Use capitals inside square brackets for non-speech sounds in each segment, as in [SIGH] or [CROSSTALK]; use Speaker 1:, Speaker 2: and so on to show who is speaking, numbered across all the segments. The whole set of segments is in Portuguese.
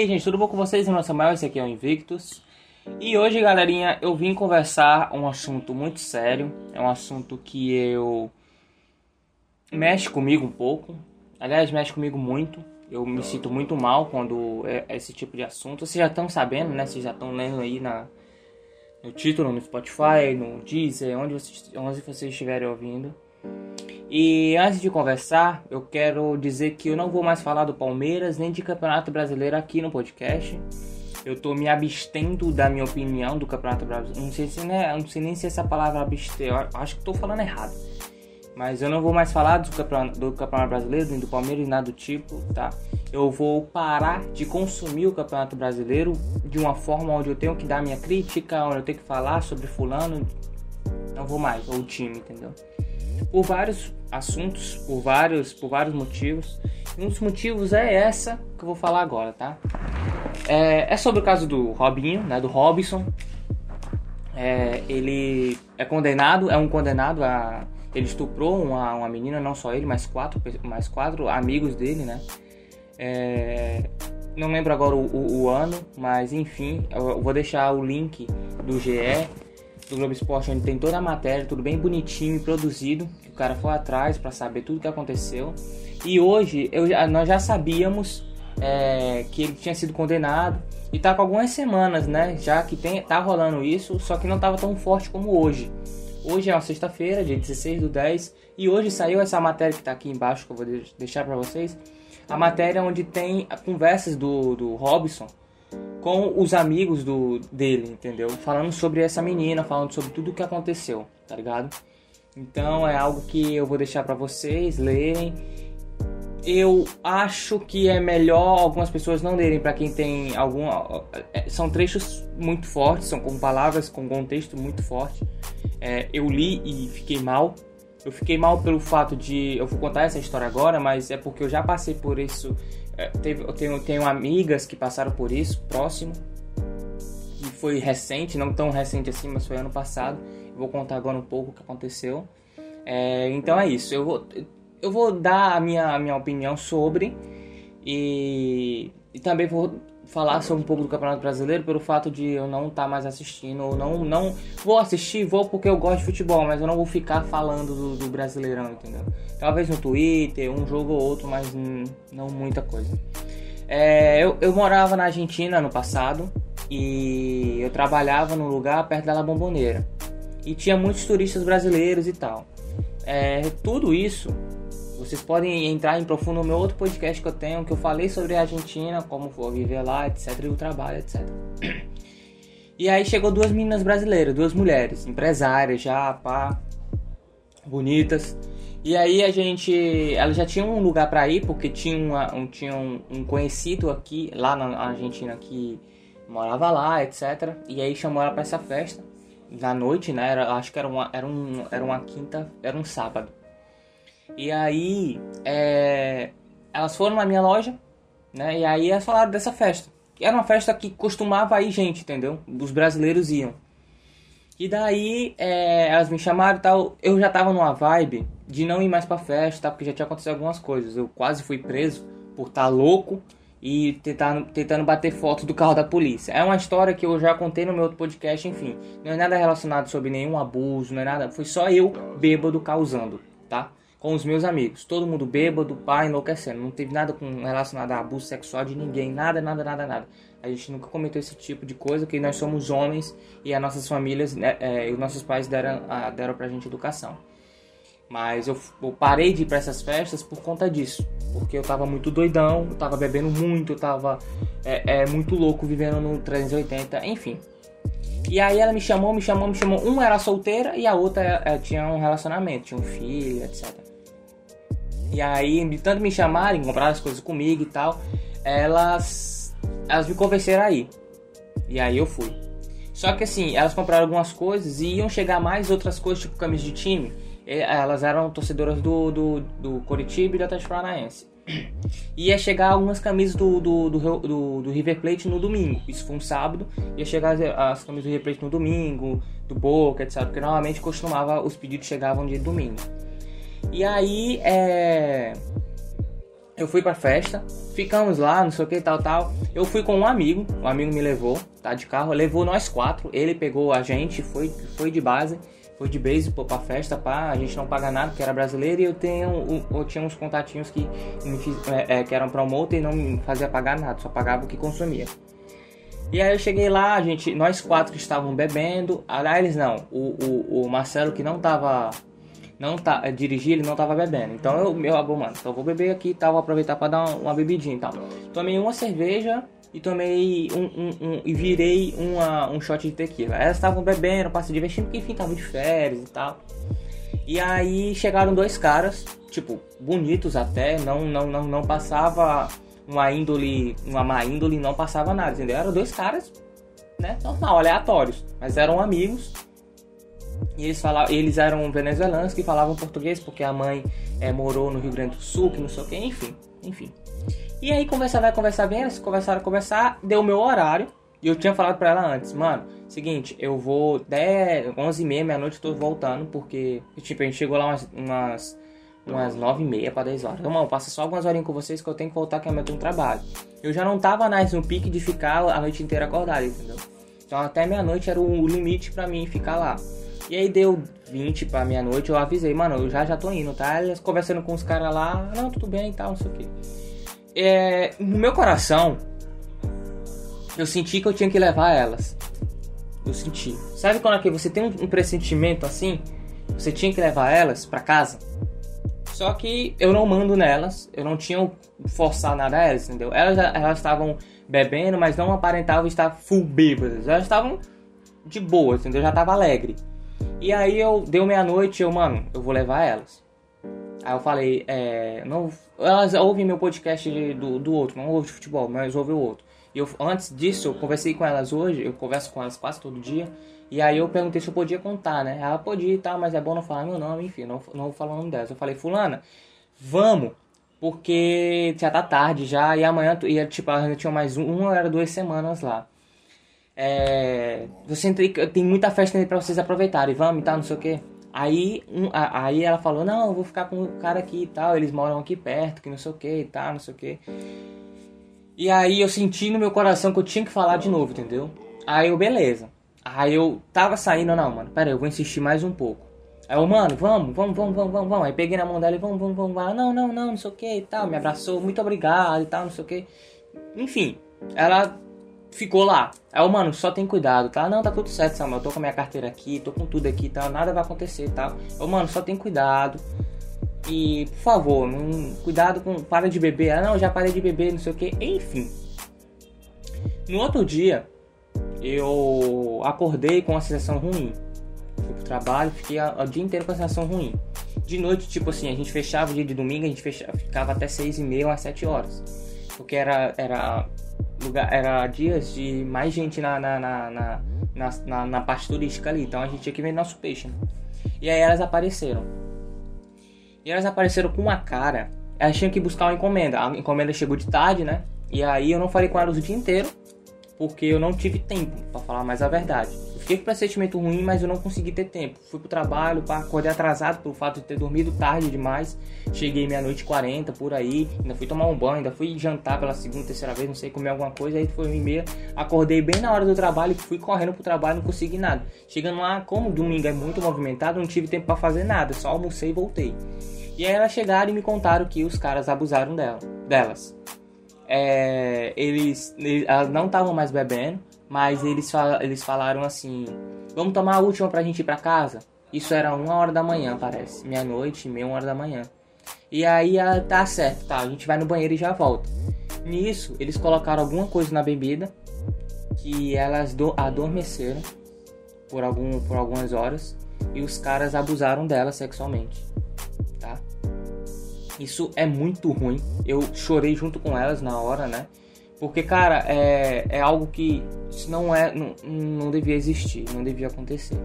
Speaker 1: Aí, gente, tudo bom com vocês? Meu nome é Samuel, esse aqui é o Invictus. E hoje, galerinha, eu vim conversar um assunto muito sério. É um assunto que eu... Mexe comigo um pouco. Aliás, mexe comigo muito. Eu me sinto muito mal quando é esse tipo de assunto. Vocês já estão sabendo, né? Vocês já estão lendo aí na, no título, no Spotify, no Deezer, onde vocês, onde vocês estiverem ouvindo. E antes de conversar, eu quero dizer que eu não vou mais falar do Palmeiras nem de Campeonato Brasileiro aqui no podcast. Eu tô me abstendo da minha opinião do Campeonato Brasileiro. Não sei, se, né, não sei nem se essa palavra abster, acho que tô falando errado. Mas eu não vou mais falar do campeonato, do campeonato Brasileiro, nem do Palmeiras, nada do tipo, tá? Eu vou parar de consumir o Campeonato Brasileiro de uma forma onde eu tenho que dar minha crítica, onde eu tenho que falar sobre fulano. Não vou mais, ou o time, entendeu? Por vários assuntos, por vários, por vários motivos. E um dos motivos é essa que eu vou falar agora, tá? É, é sobre o caso do Robinho, né? Do Robson. É, ele é condenado, é um condenado a. Ele estuprou uma, uma menina, não só ele, mas quatro, mais quatro amigos dele, né? É, não lembro agora o, o, o, ano, mas enfim, eu vou deixar o link do GE do Globo Esporte, onde tem toda a matéria, tudo bem bonitinho e produzido, que o cara foi atrás para saber tudo o que aconteceu. E hoje eu, nós já sabíamos é, que ele tinha sido condenado e tá com algumas semanas, né? Já que tem, tá rolando isso, só que não tava tão forte como hoje. Hoje é uma sexta-feira, dia 16 do 10, e hoje saiu essa matéria que tá aqui embaixo que eu vou deixar para vocês. A matéria onde tem conversas do, do Robson com os amigos do dele, entendeu? Falando sobre essa menina, falando sobre tudo o que aconteceu, tá ligado? Então é algo que eu vou deixar para vocês lerem. Eu acho que é melhor algumas pessoas não lerem para quem tem algum é, são trechos muito fortes, são com palavras com contexto muito forte. É, eu li e fiquei mal. Eu fiquei mal pelo fato de eu vou contar essa história agora, mas é porque eu já passei por isso é, teve, eu tenho, tenho amigas que passaram por isso, próximo. E foi recente, não tão recente assim, mas foi ano passado. Eu vou contar agora um pouco o que aconteceu. É, então é isso. Eu vou, eu vou dar a minha, a minha opinião sobre. E, e também vou falar sobre um pouco do Campeonato Brasileiro pelo fato de eu não estar tá mais assistindo, não, não vou assistir, vou porque eu gosto de futebol, mas eu não vou ficar falando do, do Brasileirão, entendeu? Talvez no Twitter, um jogo ou outro, mas não muita coisa. É, eu, eu morava na Argentina no passado e eu trabalhava num lugar perto da La Bombonera e tinha muitos turistas brasileiros e tal. É, tudo isso vocês podem entrar em profundo no meu outro podcast que eu tenho, que eu falei sobre a Argentina, como for viver lá, etc, e o trabalho, etc. E aí chegou duas meninas brasileiras, duas mulheres, empresárias já, pá, bonitas. E aí a gente, elas já tinham um lugar para ir porque tinha, uma, um, tinha um, um, conhecido aqui, lá na Argentina, que morava lá, etc. E aí chamou ela para essa festa da noite, né? Era, acho que era uma, era, um, era uma quinta, era um sábado. E aí, é, elas foram na minha loja, né? E aí elas falaram dessa festa. Era uma festa que costumava ir gente, entendeu? Os brasileiros iam. E daí, é, elas me chamaram e tal. Eu já tava numa vibe de não ir mais pra festa, porque já tinha acontecido algumas coisas. Eu quase fui preso por estar tá louco e tentando, tentando bater foto do carro da polícia. É uma história que eu já contei no meu outro podcast, enfim. Não é nada relacionado sobre nenhum abuso, não é nada. Foi só eu bêbado causando, tá? Com os meus amigos. Todo mundo bêbado, pai, enlouquecendo. Não teve nada com, relacionado a abuso sexual de ninguém. Nada, nada, nada, nada. A gente nunca cometeu esse tipo de coisa, porque nós somos homens e as nossas famílias né, é, e os nossos pais deram, a, deram pra gente educação. Mas eu, eu parei de ir pra essas festas por conta disso. Porque eu tava muito doidão, eu tava bebendo muito, eu tava é, é, muito louco vivendo no 380, enfim. E aí ela me chamou, me chamou, me chamou. Uma era solteira e a outra é, tinha um relacionamento, tinha um filho, etc. E aí, de tanto me chamarem, comprar as coisas comigo e tal, elas, elas me convenceram aí. E aí eu fui. Só que assim, elas compraram algumas coisas e iam chegar mais outras coisas, tipo camisa de time. Elas eram torcedoras do, do, do Coritiba e do Atlético Paranaense. Ia chegar algumas camisas do, do, do, do, River Plate no domingo. Isso foi um sábado. Ia chegar as camisas do River Plate no domingo, do Boca, etc. Porque normalmente costumava, os pedidos chegavam de domingo. E aí, é... eu fui pra festa, ficamos lá, não sei o que, tal, tal. Eu fui com um amigo, um amigo me levou, tá, de carro, levou nós quatro, ele pegou a gente, foi, foi de base, foi de base pra festa, pá, a gente não paga nada, porque era brasileiro, e eu tenho, eu tinha uns contatinhos que, é, é, que eram promotor e não me fazia pagar nada, só pagava o que consumia. E aí eu cheguei lá, a gente, nós quatro estavam bebendo, aliás, não, o, o, o Marcelo que não tava não tá, é, dirigir, ele não tava bebendo. Então eu, meu avô, mano, então eu vou beber aqui e tal, vou aproveitar para dar uma, uma, bebidinha e tal. Tomei uma cerveja e tomei um, um, um e virei uma, um shot de tequila. Elas estavam bebendo, para se divertindo, porque enfim, estavam de férias e tal. E aí chegaram dois caras, tipo, bonitos até, não, não, não, não passava uma índole, uma má índole, não passava nada, entendeu? Eram dois caras, né, normal, aleatórios, mas eram amigos e eles, falavam, eles eram venezuelanos que falavam português porque a mãe é, morou no Rio Grande do Sul, que não sei o que, enfim, enfim. E aí conversar vai conversar bem, eles conversaram, conversar, deu meu horário. E eu tinha falado pra ela antes, mano, seguinte, eu vou 10, 11 e meia, meia-noite, tô voltando, porque, tipo, a gente chegou lá umas, umas, umas 9 e meia pra 10 horas. Então, mano, passa só algumas horinhas com vocês que eu tenho que voltar, que é meu trabalho. Eu já não tava mais no pique de ficar a noite inteira acordado, entendeu? Então até meia-noite era o limite pra mim ficar lá. E aí deu 20 pra meia-noite, eu avisei, mano, eu já já tô indo, tá? Eles conversando com os caras lá, não, tudo bem e tal, não sei o que. É, no meu coração, eu senti que eu tinha que levar elas. Eu senti. Sabe quando é que você tem um pressentimento assim? Você tinha que levar elas para casa? Só que eu não mando nelas, eu não tinha forçar nada a elas, entendeu? Elas elas estavam bebendo, mas não aparentavam estar full bêbadas. Elas estavam de boa, entendeu? Eu já tava alegre. E aí eu deu meia-noite, eu, mano, eu vou levar elas. Aí eu falei, é, não, elas ouvem meu podcast de, do, do outro, não ouve de futebol, mas ouve o outro. E eu, antes disso, eu conversei com elas hoje, eu converso com elas quase todo dia. E aí eu perguntei se eu podia contar, né? Ela podia e tal, mas é bom não falar meu nome, enfim, não, não vou falar o nome delas. Eu falei, fulana, vamos, porque já tá tarde já, e amanhã, e, tipo, ela tinha mais uma, era duas semanas lá. É, você tem, tem muita festa aí pra vocês aproveitarem, vamos e tal, não sei o que. Aí, um, a, aí ela falou, não, eu vou ficar com o cara aqui e tal, eles moram aqui perto, que não sei o que e tal, não sei o que. E aí eu senti no meu coração que eu tinha que falar de novo, entendeu? Aí eu, beleza. Aí eu tava saindo, não, mano, pera aí, eu vou insistir mais um pouco. Aí eu, mano, vamos, vamos, vamos, vamos, vamos, vamos. Aí peguei na mão dela e vamos, vamos, vamos, vamos. Não, não, não, não sei o que e tal. Me abraçou, muito obrigado e tal, não sei o que. Enfim, ela ficou lá. Aí, mano, só tem cuidado, tá? Não, tá tudo certo, Samuel. Eu tô com a minha carteira aqui, tô com tudo aqui, tá? Nada vai acontecer, tá? Ô, mano, só tem cuidado. E, por favor, não, cuidado com. Para de beber. Ah, não, já parei de beber, não sei o que. Enfim. No outro dia, eu acordei com uma sensação ruim. Fui pro trabalho, fiquei o dia inteiro com a sensação ruim. De noite, tipo assim, a gente fechava o dia de domingo, a gente fechava, ficava até seis e meia às sete horas. Porque era, era lugar, era dias de mais gente na, na, na, na, na, parte turística ali. Então a gente tinha que vender nosso peixe. Né? E aí elas apareceram. E elas apareceram com uma cara. Elas tinham que buscar uma encomenda. A encomenda chegou de tarde, né? E aí eu não falei com elas o dia inteiro. Porque eu não tive tempo, para falar mais a verdade. Com pressentimento ruim, mas eu não consegui ter tempo. Fui pro trabalho, acordei atrasado pelo fato de ter dormido tarde demais. Cheguei meia-noite 40 por aí. Ainda fui tomar um banho, ainda fui jantar pela segunda, terceira vez, não sei, comer alguma coisa. Aí foi e meia. Acordei bem na hora do trabalho, fui correndo pro trabalho, não consegui nada. Chegando lá, como domingo é muito movimentado, não tive tempo para fazer nada. Só almocei e voltei. E aí elas chegaram e me contaram que os caras abusaram dela, delas. É, eles, eles, elas não estavam mais bebendo mas eles, eles falaram assim: vamos tomar a última pra gente ir pra casa? Isso era uma hora da manhã, parece. Meia-noite, meia hora da manhã. E aí ela tá certo, tá? A gente vai no banheiro e já volta. Nisso, eles colocaram alguma coisa na bebida que elas do, adormeceram por, algum, por algumas horas e os caras abusaram dela sexualmente, tá? Isso é muito ruim. Eu chorei junto com elas na hora, né? Porque, cara, é, é algo que não, é, não, não devia existir, não devia acontecer.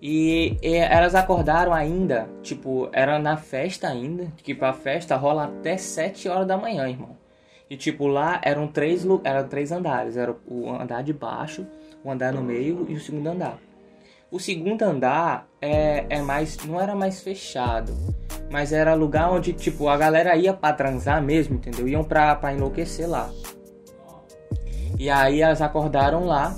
Speaker 1: E, e, elas acordaram ainda, tipo, era na festa ainda, que tipo, a festa rola até 7 horas da manhã, irmão. E tipo, lá eram três, eram três andares, era o andar de baixo, o andar no meio e o segundo andar. O segundo andar é, é mais. não era mais fechado. Mas era lugar onde, tipo, a galera ia pra transar mesmo, entendeu? Iam pra, pra enlouquecer lá. E aí elas acordaram lá,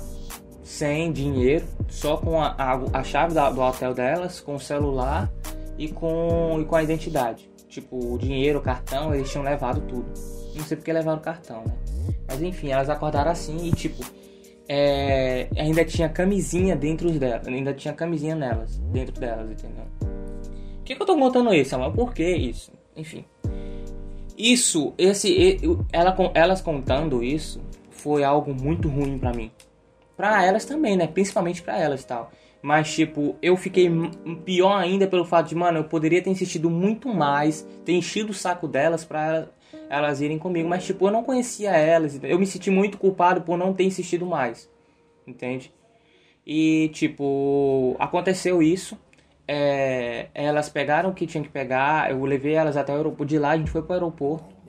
Speaker 1: sem dinheiro, só com a, a, a chave da, do hotel delas, com o celular e com, e com a identidade. Tipo, o dinheiro, o cartão, eles tinham levado tudo. Não sei porque levaram o cartão, né? Mas enfim, elas acordaram assim e tipo, é, ainda tinha camisinha dentro delas, ainda tinha camisinha nelas, dentro delas, entendeu? Por que, que eu tô contando isso, Mas Por que isso? Enfim. Isso, esse, ela, elas contando isso foi algo muito ruim para mim. Para elas também, né? Principalmente para elas e tal. Mas, tipo, eu fiquei pior ainda pelo fato de, mano, eu poderia ter insistido muito mais, ter enchido o saco delas pra elas, irem comigo. Mas, tipo, eu não conhecia elas. Eu me senti muito culpado por não ter insistido mais. Entende? E, tipo, aconteceu isso. É, elas pegaram o que tinha que pegar. Eu levei elas até o aeroporto. De lá a gente foi pro aeroporto.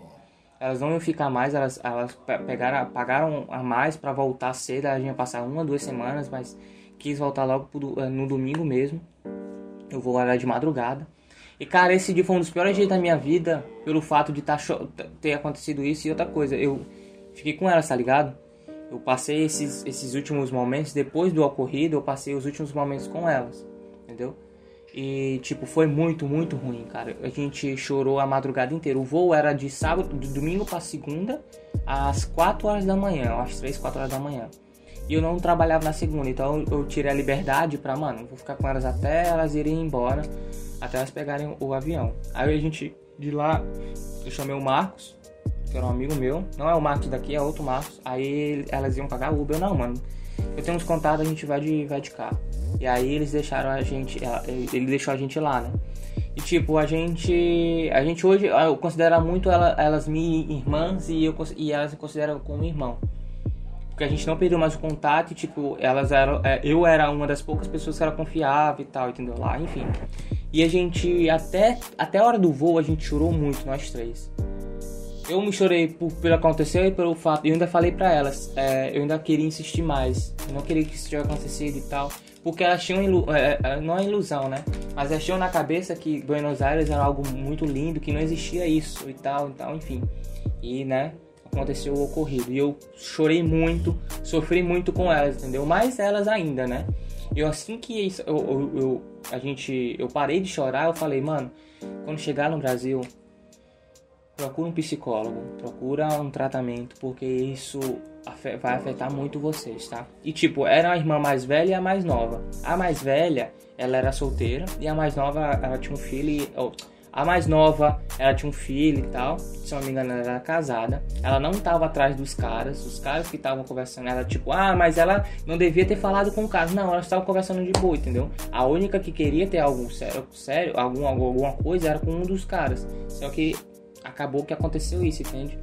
Speaker 1: Elas não iam ficar mais, elas, elas pegaram, pagaram a mais para voltar cedo. Elas iam passar uma, duas semanas, mas quis voltar logo pro, eh, no domingo mesmo. Eu vou lá de madrugada. E cara, esse dia foi um dos piores dias da minha vida pelo fato de tá, ter acontecido isso e outra coisa. Eu fiquei com elas, tá ligado? Eu passei esses, esses últimos momentos, depois do ocorrido, eu passei os últimos momentos com elas, entendeu? E, tipo, foi muito, muito ruim, cara. A gente chorou a madrugada inteira. O voo era de sábado, de domingo para segunda, às 4 horas da manhã, às 3, 4 horas da manhã. E eu não trabalhava na segunda, então eu tirei a liberdade pra, mano, vou ficar com elas até elas irem embora, até elas pegarem o avião. Aí a gente, de lá, eu chamei o Marcos, que era um amigo meu. Não é o Marcos daqui, é outro Marcos. Aí elas iam pagar Uber. Não, mano, eu tenho uns contatos, a gente vai de, vai de carro. E aí eles deixaram a gente, ele deixou a gente lá, né? E tipo, a gente, a gente hoje, eu considero muito ela, elas minhas irmãs e, eu, e elas consideram como irmão. Porque a gente não perdeu mais o contato e tipo, elas eram, é, eu era uma das poucas pessoas que ela confiava e tal, entendeu? Lá, enfim. E a gente, até, até a hora do voo, a gente chorou muito, nós três. Eu me chorei por, pelo acontecer e pelo fato. Eu ainda falei para elas, é, eu ainda queria insistir mais. Eu não queria que isso tivesse acontecido e tal. Porque elas tinham, ilu é, é, não é ilusão, né? Mas elas tinham na cabeça que Buenos Aires era algo muito lindo, que não existia isso e tal, e tal, enfim. E, né, aconteceu o ocorrido. E eu chorei muito, sofri muito com elas, entendeu? Mais elas ainda, né? Eu assim que isso, eu, eu, eu, a gente, eu parei de chorar, eu falei, mano, quando chegar no Brasil, procura um psicólogo, procura um tratamento, porque isso vai afetar muito vocês, tá? E tipo, era a irmã mais velha e a mais nova. A mais velha, ela era solteira e a mais nova, ela tinha um filho. E, oh, a mais nova, ela tinha um filho e tal. Se não me engano, ela era casada. Ela não estava atrás dos caras. Os caras que estavam conversando, ela tipo, ah, mas ela não devia ter falado com o cara. Não, ela estava conversando de boa, entendeu? A única que queria ter algo sério, sério algum, alguma coisa era com um dos caras. Só que acabou que aconteceu isso, entende?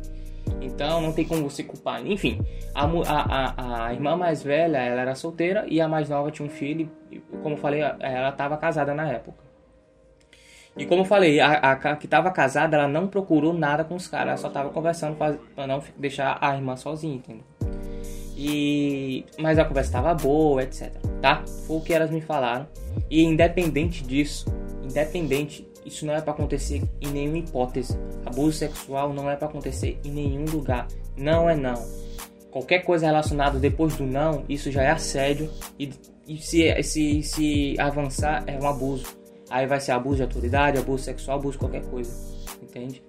Speaker 1: Então não tem como você culpar. Enfim, a, a, a, irmã mais velha ela era solteira e a mais nova tinha um filho. E, como falei, ela estava casada na época. E como eu falei, a, a que estava casada ela não procurou nada com os caras, ela só estava conversando para não deixar a irmã sozinha, entendeu? E mas a conversa estava boa, etc. Tá? Foi o que elas me falaram. E independente disso, independente isso não é para acontecer em nenhuma hipótese. Abuso sexual não é para acontecer em nenhum lugar. Não é não. Qualquer coisa relacionada depois do não, isso já é assédio e, e se, se, se avançar é um abuso. Aí vai ser abuso de autoridade, abuso sexual, abuso qualquer coisa. Entende?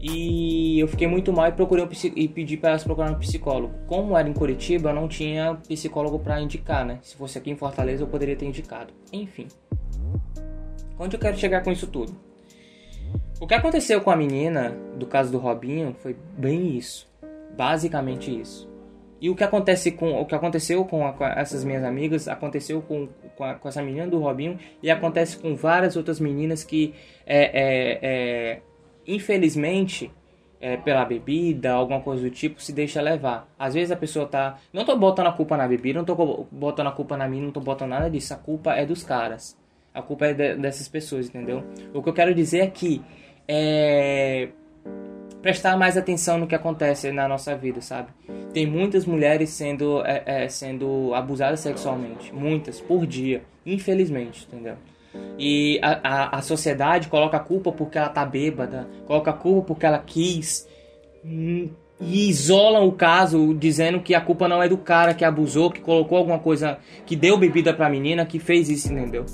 Speaker 1: E eu fiquei muito mal e procurei um e pedi para elas procurarem um psicólogo. Como era em Curitiba, eu não tinha psicólogo para indicar, né? Se fosse aqui em Fortaleza, eu poderia ter indicado. Enfim. Onde eu quero chegar com isso tudo? O que aconteceu com a menina do caso do Robinho foi bem isso, basicamente isso. E o que acontece com o que aconteceu com, a, com essas minhas amigas aconteceu com, com, a, com, essa menina do Robinho e acontece com várias outras meninas que é, é, é, infelizmente é, pela bebida, alguma coisa do tipo, se deixa levar. Às vezes a pessoa tá. Não tô botando a culpa na bebida, não tô botando a culpa na mim, não tô botando nada disso. A culpa é dos caras. A culpa é de, dessas pessoas, entendeu? O que eu quero dizer é que é, prestar mais atenção no que acontece na nossa vida, sabe? Tem muitas mulheres sendo, é, é, sendo abusadas sexualmente, muitas, por dia, infelizmente, entendeu? E a, a, a, sociedade coloca a culpa porque ela tá bêbada, coloca a culpa porque ela quis, hum, e isolam o caso dizendo que a culpa não é do cara que abusou, que colocou alguma coisa, que deu bebida pra menina, que fez isso, entendeu?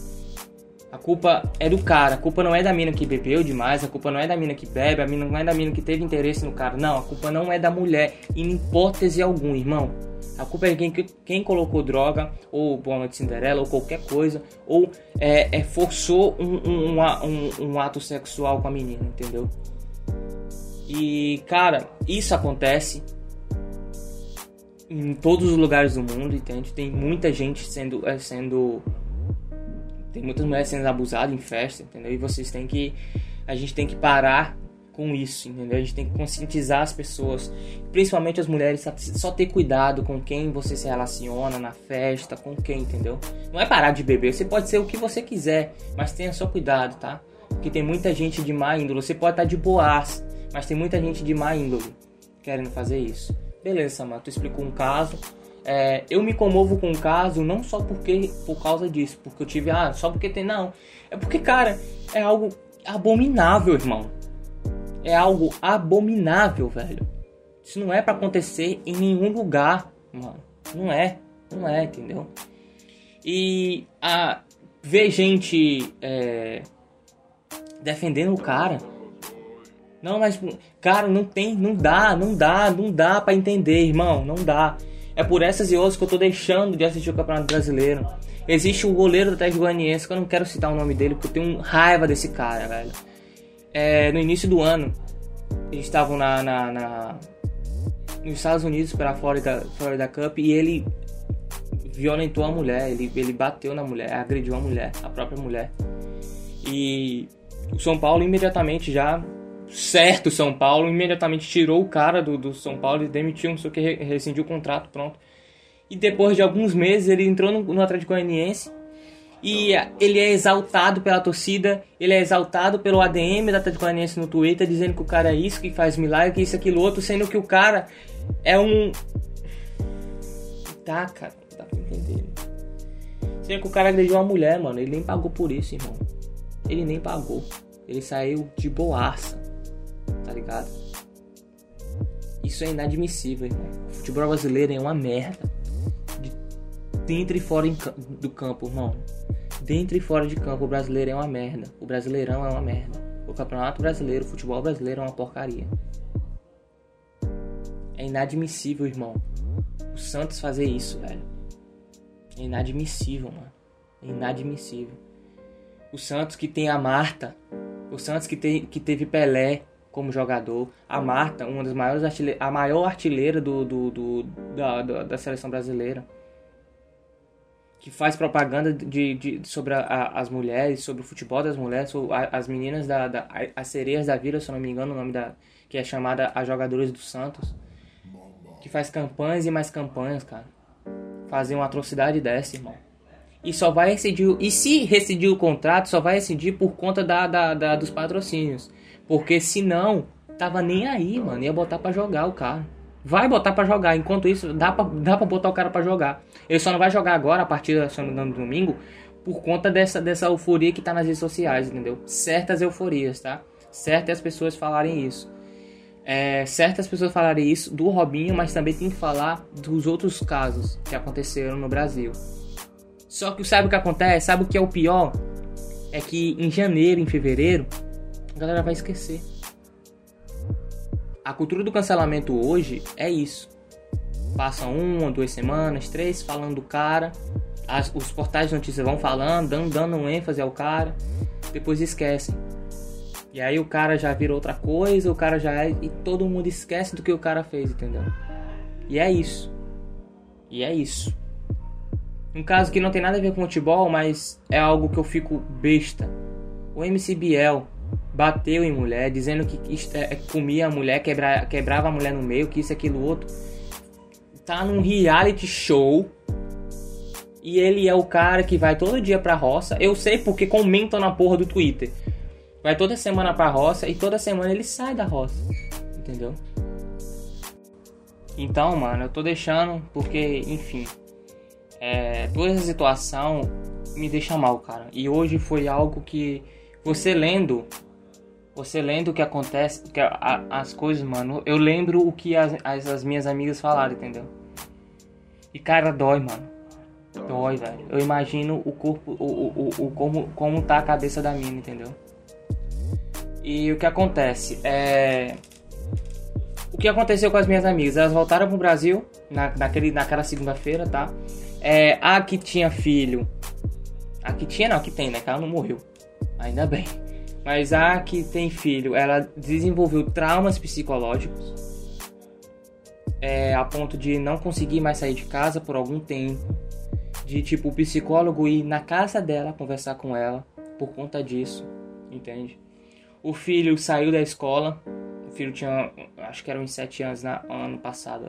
Speaker 1: A culpa é do cara, a culpa não é da mina que bebeu demais, a culpa não é da mina que bebe, a mina não é da mina que teve interesse no cara. Não, a culpa não é da mulher, em hipótese alguma, irmão. A culpa é de quem, quem colocou droga, ou bola de Cinderela, ou qualquer coisa, ou é, é forçou um, um, um, um ato sexual com a menina, entendeu? E, cara, isso acontece em todos os lugares do mundo, entende? Tem muita gente sendo, é, sendo tem muitas mulheres sendo abusadas em festa, entendeu? E vocês têm que. A gente tem que parar com isso, entendeu? A gente tem que conscientizar as pessoas, principalmente as mulheres, só ter cuidado com quem você se relaciona na festa, com quem, entendeu? Não é parar de beber, você pode ser o que você quiser, mas tenha só cuidado, tá? Porque tem muita gente de má índole, você pode estar de boas, mas tem muita gente de má índole querendo fazer isso. Beleza, Samara, tu explicou um caso, é, eu me comovo com o caso não só porque por causa disso, porque eu tive, ah, só porque tem, não. É porque, cara, é algo abominável, irmão. É algo abominável, velho. Isso não é para acontecer em nenhum lugar, mano. Não é, não é, entendeu? E a ver gente é, defendendo o cara. Não, mas cara, não tem, não dá, não dá, não dá para entender, irmão, não dá. É por essas e outras que eu tô deixando de assistir o Campeonato Brasileiro. Existe um goleiro do Atlético Goianiense, que eu não quero citar o nome dele, porque eu tenho raiva desse cara, velho. É, no início do ano, eles estavam na, na, na, nos Estados Unidos pela Florida, Florida Cup e ele violentou a mulher, ele, ele bateu na mulher, agrediu a mulher, a própria mulher. E o São Paulo imediatamente já certo São Paulo, imediatamente tirou o cara do, do São Paulo e demitiu, não sei o que, rescindiu o contrato, pronto. E depois de alguns meses ele entrou no, no Atlético Goianiense e ele é exaltado pela torcida, ele é exaltado pelo ADM da Atlético Goianiense no Twitter, dizendo que o cara é isso, que faz milagre, que isso, aquilo, outro, sendo que o cara é um... Tá, cara, não dá pra entender. Sendo que o cara agrediu uma mulher, mano, ele nem pagou por isso, irmão. Ele nem pagou. Ele saiu de boaça tá ligado? Isso é inadmissível, irmão. O futebol brasileiro é uma merda. De dentro e fora do campo, irmão. Dentro e fora de campo, o brasileiro é uma merda. O brasileirão é uma merda. O campeonato brasileiro, o futebol brasileiro é uma porcaria. É inadmissível, irmão. O Santos fazer isso, velho. É inadmissível, mano. É inadmissível. O Santos que tem a Marta. O Santos que, tem, que teve Pelé como jogador. A Marta, uma das maiores artilheiras, a maior artilheira do, do, do da, da, da, seleção brasileira. Que faz propaganda de, de sobre a, a, as mulheres, sobre o futebol das mulheres, sobre as meninas da, da. As sereias da vila, se eu não me engano, o nome da. Que é chamada As Jogadoras do Santos. Que faz campanhas e mais campanhas, cara. Fazer uma atrocidade dessa, irmão. E só vai rescindir. E se rescindir o contrato, só vai rescindir por conta da, da, da dos patrocínios. Porque senão, tava nem aí, mano. Ia botar para jogar o cara. Vai botar para jogar. Enquanto isso, dá pra, dá pra botar o cara para jogar. Ele só não vai jogar agora, a partir da do domingo, por conta dessa, dessa euforia que tá nas redes sociais, entendeu? Certas euforias, tá? Certas pessoas falarem isso. É, certas pessoas falarem isso do Robinho, mas também tem que falar dos outros casos que aconteceram no Brasil. Só que sabe o que acontece? Sabe o que é o pior? É que em janeiro, em fevereiro, galera vai esquecer. A cultura do cancelamento hoje é isso. Passam uma, duas semanas, três falando do cara. As, os portais de notícias vão falando, dando, dando um ênfase ao cara. Depois esquecem. E aí o cara já vira outra coisa, o cara já é. E todo mundo esquece do que o cara fez, entendeu? E é isso. E é isso. Um caso que não tem nada a ver com futebol, mas é algo que eu fico besta. O MC Biel, bateu em mulher, dizendo que é, comia a mulher, quebra, quebrava a mulher no meio, que isso, aquilo, outro. Tá num reality show. E ele é o cara que vai todo dia pra roça. Eu sei porque comentam na porra do Twitter. Vai toda semana pra roça e toda semana ele sai da roça. entendeu? Então, mano, eu tô deixando porque, enfim, é, toda essa situação me deixa mal, cara. E hoje foi algo que você lendo, você lendo o que acontece, que a, as coisas, mano, eu lembro o que as, as, as, minhas amigas falaram, entendeu? E cara, dói, mano. Dói, velho. Eu imagino o corpo, o, o, o, o como, como tá a cabeça da mina, entendeu? E o que acontece é o que aconteceu com as minhas amigas? Elas voltaram pro Brasil na, naquele, naquela segunda-feira, tá? É, a que tinha filho. A que tinha, não, a que tem, né? Que ela não morreu. Ainda bem. Mas a que tem filho, ela desenvolveu traumas psicológicos. É, a ponto de não conseguir mais sair de casa por algum tempo. De tipo, o psicólogo ir na casa dela conversar com ela por conta disso. Entende? O filho saiu da escola filho tinha, acho que eram uns 7 anos na, ano passado.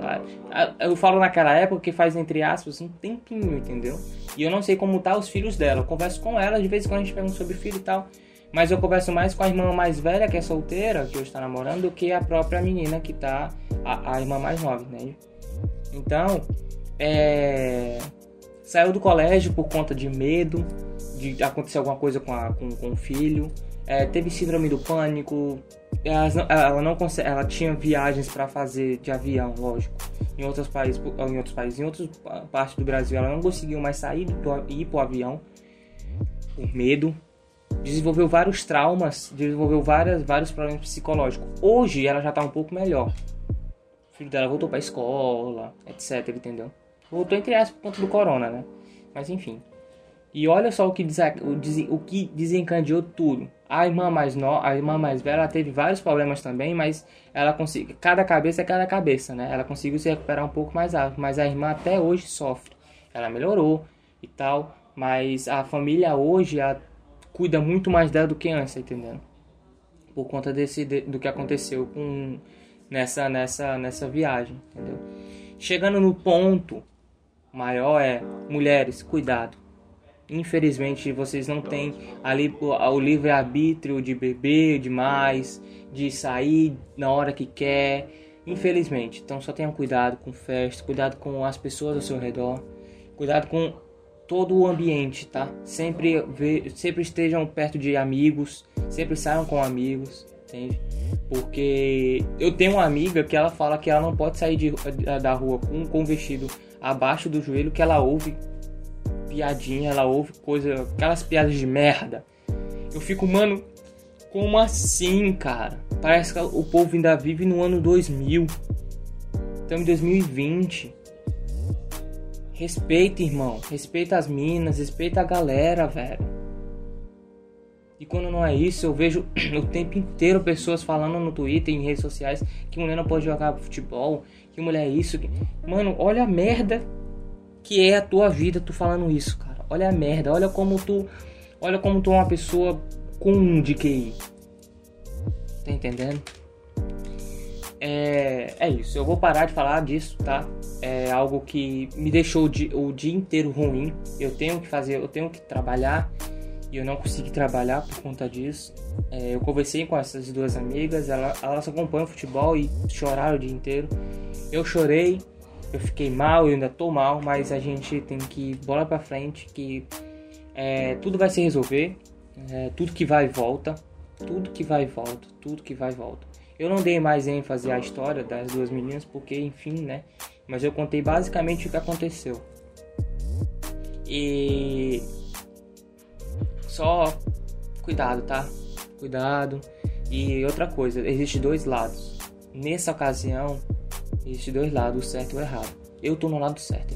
Speaker 1: Eu falo naquela época que faz, entre aspas, um tempinho, entendeu? E eu não sei como tá os filhos dela. Eu converso com ela, de vez em quando a gente pergunta sobre filho e tal. Mas eu converso mais com a irmã mais velha, que é solteira, que hoje está namorando, do que a própria menina que tá, a, a irmã mais nova, né? Então, é... Saiu do colégio por conta de medo, de acontecer alguma coisa com, a, com, com o filho. É, teve síndrome do pânico, não, ela não consegue, ela tinha viagens para fazer de avião, lógico. Em outros países, em outros países, em outras partes do Brasil, ela não conseguiu mais sair e ir pro avião por medo. Desenvolveu vários traumas, desenvolveu várias, vários problemas psicológicos. Hoje ela já tá um pouco melhor. O filho dela voltou pra escola, etc, entendeu? Voltou entre aspas por conta do corona, né? Mas enfim. E olha só o que, o, o que desencadeou tudo. A irmã mais no, a irmã mais velha teve vários problemas também, mas ela conseguiu. Cada cabeça é cada cabeça, né? Ela conseguiu se recuperar um pouco mais rápido. Mas a irmã até hoje sofre. Ela melhorou e tal. Mas a família hoje ela cuida muito mais dela do que antes, tá entendendo? Por conta desse, de, do que aconteceu com nessa, nessa, nessa viagem, entendeu? Chegando no ponto maior é mulheres, cuidado Infelizmente vocês não têm ali o, livre-arbítrio de beber demais, de sair na hora que quer. Infelizmente. Então só tenham cuidado com festa, cuidado com as pessoas ao seu redor, cuidado com todo o ambiente, tá? Sempre, ve, sempre estejam perto de amigos, sempre saiam com amigos, entende? Porque eu tenho uma amiga que ela fala que ela não pode sair de, da rua com, com o vestido abaixo do joelho, que ela ouve piadinha, ela ouve coisa, aquelas piadas de merda. Eu fico, mano, como assim, cara? Parece que o povo ainda vive no ano 2000. Estamos em 2020. Respeita, irmão. Respeita as minas, respeita a galera, velho. E quando não é isso, eu vejo [CLEARS THROAT] o tempo inteiro pessoas falando no Twitter, em redes sociais, que mulher não pode jogar futebol, que mulher é isso. Que... Mano, olha a merda que é a tua vida tu falando isso, cara. Olha a merda, olha como tu, olha como tu é uma pessoa com de QI. Tá entendendo? É, é isso, eu vou parar de falar disso, tá? É algo que me deixou o dia, inteiro ruim. Eu tenho que fazer, eu tenho que trabalhar e eu não consegui trabalhar por conta disso. É, eu conversei com essas duas amigas, elas, elas acompanham futebol e choraram o dia inteiro. Eu chorei, eu fiquei mal, eu ainda tô mal, mas a gente tem que ir bola pra frente, que é, tudo vai se resolver, é, tudo que vai e volta, tudo que vai e volta, tudo que vai e volta. Eu não dei mais ênfase à história das duas meninas, porque enfim, né? Mas eu contei basicamente o que aconteceu. E só cuidado, tá? Cuidado. E outra coisa, existe dois lados. Nessa ocasião, Existem dois lados, o certo e o errado. Eu tô no lado certo.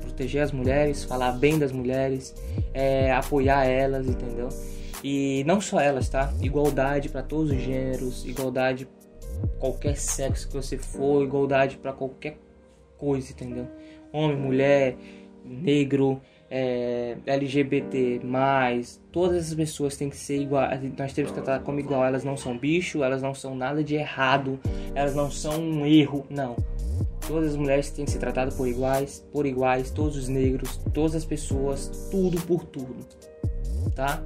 Speaker 1: Proteger as mulheres, falar bem das mulheres, é, apoiar elas, entendeu? E não só elas, tá? Igualdade para todos os gêneros, igualdade qualquer sexo que você for, igualdade para qualquer coisa, entendeu? Homem, mulher, negro, é, LGBT, todas essas pessoas têm que ser iguais. Nós temos que tratar como igual. Elas não são bicho, elas não são nada de errado, elas não são um erro, não. Todas as mulheres têm que ser tratadas por iguais, por iguais, todos os negros, todas as pessoas, tudo por tudo, tá?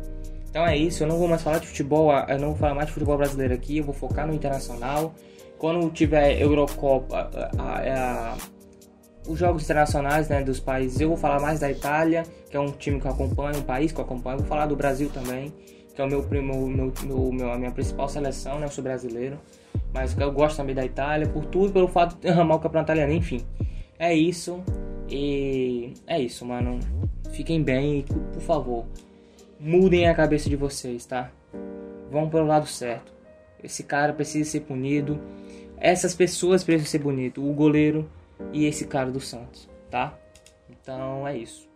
Speaker 1: Então é isso, eu não vou mais falar de futebol, eu não vou falar mais de futebol brasileiro aqui, eu vou focar no internacional. Quando tiver Eurocopa, a, a, a, os jogos internacionais né, dos países, eu vou falar mais da Itália, que é um time que eu acompanho, um país que eu acompanho. Vou falar do Brasil também, que é o meu, meu, meu, meu a minha principal seleção, né? Eu sou brasileiro. Mas eu gosto também da Itália, por tudo, pelo fato de [LAUGHS] amar o campeonato italiano, enfim. É isso. E é isso, mano. Fiquem bem e, por favor, mudem a cabeça de vocês, tá? Vão pelo lado certo. Esse cara precisa ser punido. Essas pessoas precisam ser bonitas. O goleiro e esse cara do Santos, tá? Então é isso.